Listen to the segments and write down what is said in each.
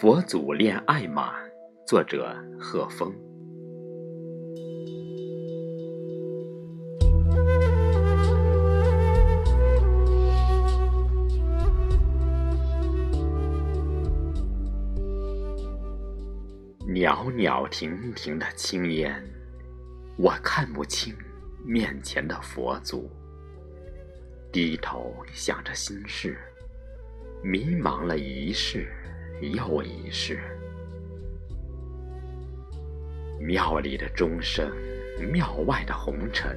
佛祖恋爱马，作者贺峰。袅袅婷婷的青烟，我看不清面前的佛祖。低头想着心事，迷茫了一世又一世。庙里的钟声，庙外的红尘，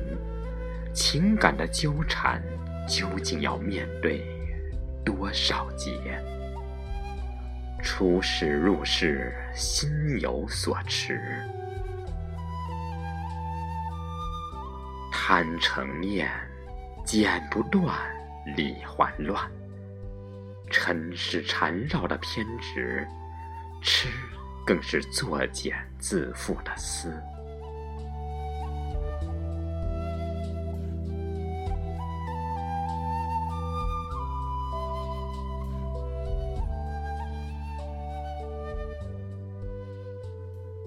情感的纠缠，究竟要面对多少劫？出世入世，心有所持，贪成念。剪不断，理还乱。尘世缠绕的偏执，痴更是作茧自缚的丝。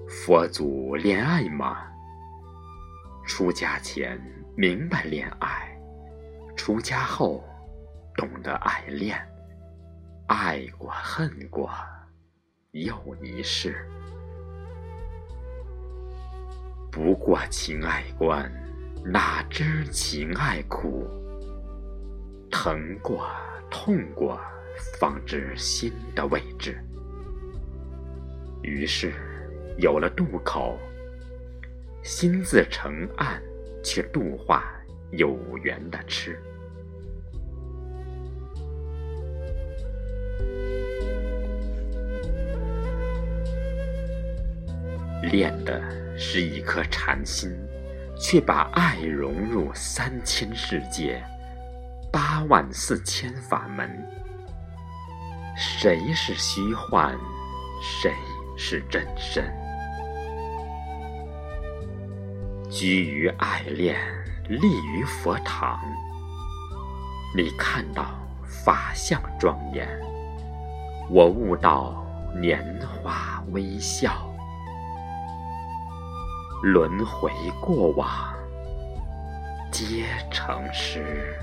佛祖恋爱吗？出家前明白恋爱。出家后，懂得爱恋，爱过恨过，又一世。不过情爱关，哪知情爱苦？疼过痛过，方知心的位置。于是有了渡口，心自成岸，去度化有缘的痴。练的是一颗禅心，却把爱融入三千世界、八万四千法门。谁是虚幻？谁是真身？居于爱恋，立于佛堂。你看到法相庄严，我悟到年华微笑。轮回过往，皆成诗。